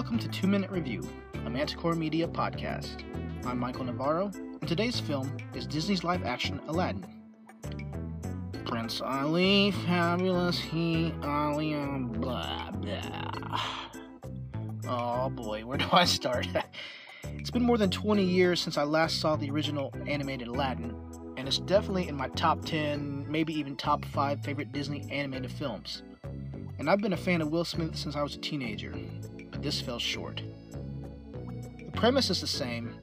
Welcome to Two Minute Review, a Manticore Media podcast. I'm Michael Navarro, and today's film is Disney's live action Aladdin. Prince Ali, fabulous he, Ali, blah, blah. Oh boy, where do I start? it's been more than 20 years since I last saw the original animated Aladdin, and it's definitely in my top 10, maybe even top 5 favorite Disney animated films. And I've been a fan of Will Smith since I was a teenager, but this fell short. The premise is the same.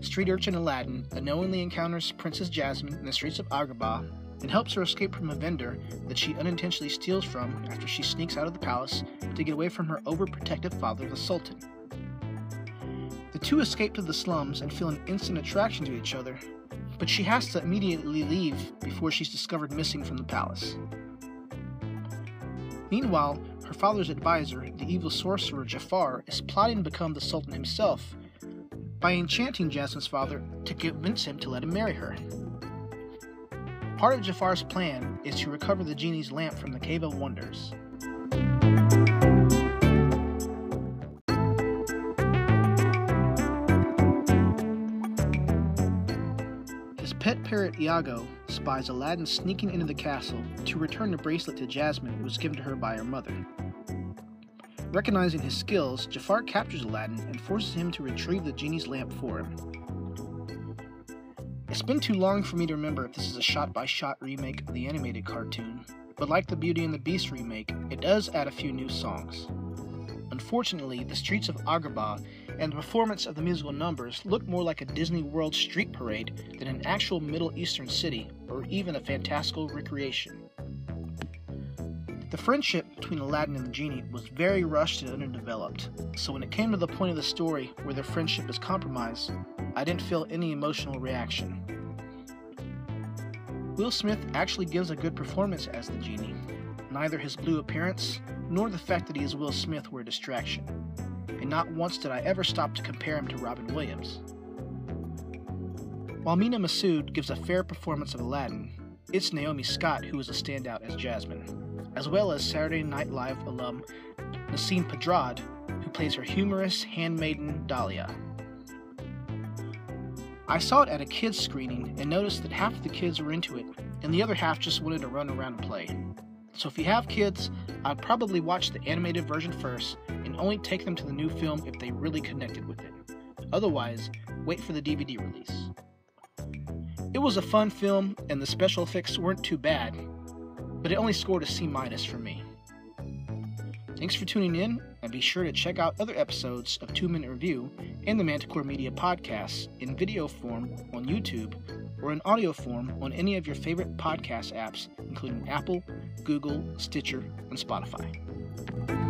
Street urchin Aladdin unknowingly encounters Princess Jasmine in the streets of Agrabah and helps her escape from a vendor that she unintentionally steals from after she sneaks out of the palace to get away from her overprotective father, the Sultan. The two escape to the slums and feel an instant attraction to each other, but she has to immediately leave before she's discovered missing from the palace. Meanwhile, her father's advisor, the evil sorcerer Jafar, is plotting to become the Sultan himself by enchanting Jasmine's father to convince him to let him marry her. Part of Jafar's plan is to recover the genie's lamp from the Cave of Wonders. His pet parrot Iago spies Aladdin sneaking into the castle to return the bracelet to Jasmine it was given to her by her mother. Recognizing his skills, Jafar captures Aladdin and forces him to retrieve the genie's lamp for him. It's been too long for me to remember if this is a shot by shot remake of the animated cartoon, but like the Beauty and the Beast remake, it does add a few new songs. Unfortunately, the streets of Agrabah and the performance of the musical numbers look more like a Disney World street parade than an actual Middle Eastern city or even a fantastical recreation. The friendship between Aladdin and the genie was very rushed and underdeveloped, so when it came to the point of the story where their friendship is compromised, I didn't feel any emotional reaction. Will Smith actually gives a good performance as the genie. Neither his blue appearance nor the fact that he is Will Smith were a distraction, and not once did I ever stop to compare him to Robin Williams. While Mena Massoud gives a fair performance of Aladdin, it's Naomi Scott who is a standout as Jasmine, as well as Saturday Night Live alum Nasim Pedrad, who plays her humorous handmaiden Dahlia. I saw it at a kids' screening and noticed that half of the kids were into it, and the other half just wanted to run around and play. So if you have kids, I'd probably watch the animated version first and only take them to the new film if they really connected with it. Otherwise, wait for the DVD release. It was a fun film, and the special effects weren't too bad, but it only scored a C minus for me. Thanks for tuning in, and be sure to check out other episodes of Two Minute Review and the Manticore Media podcasts in video form on YouTube or in audio form on any of your favorite podcast apps, including Apple, Google, Stitcher, and Spotify.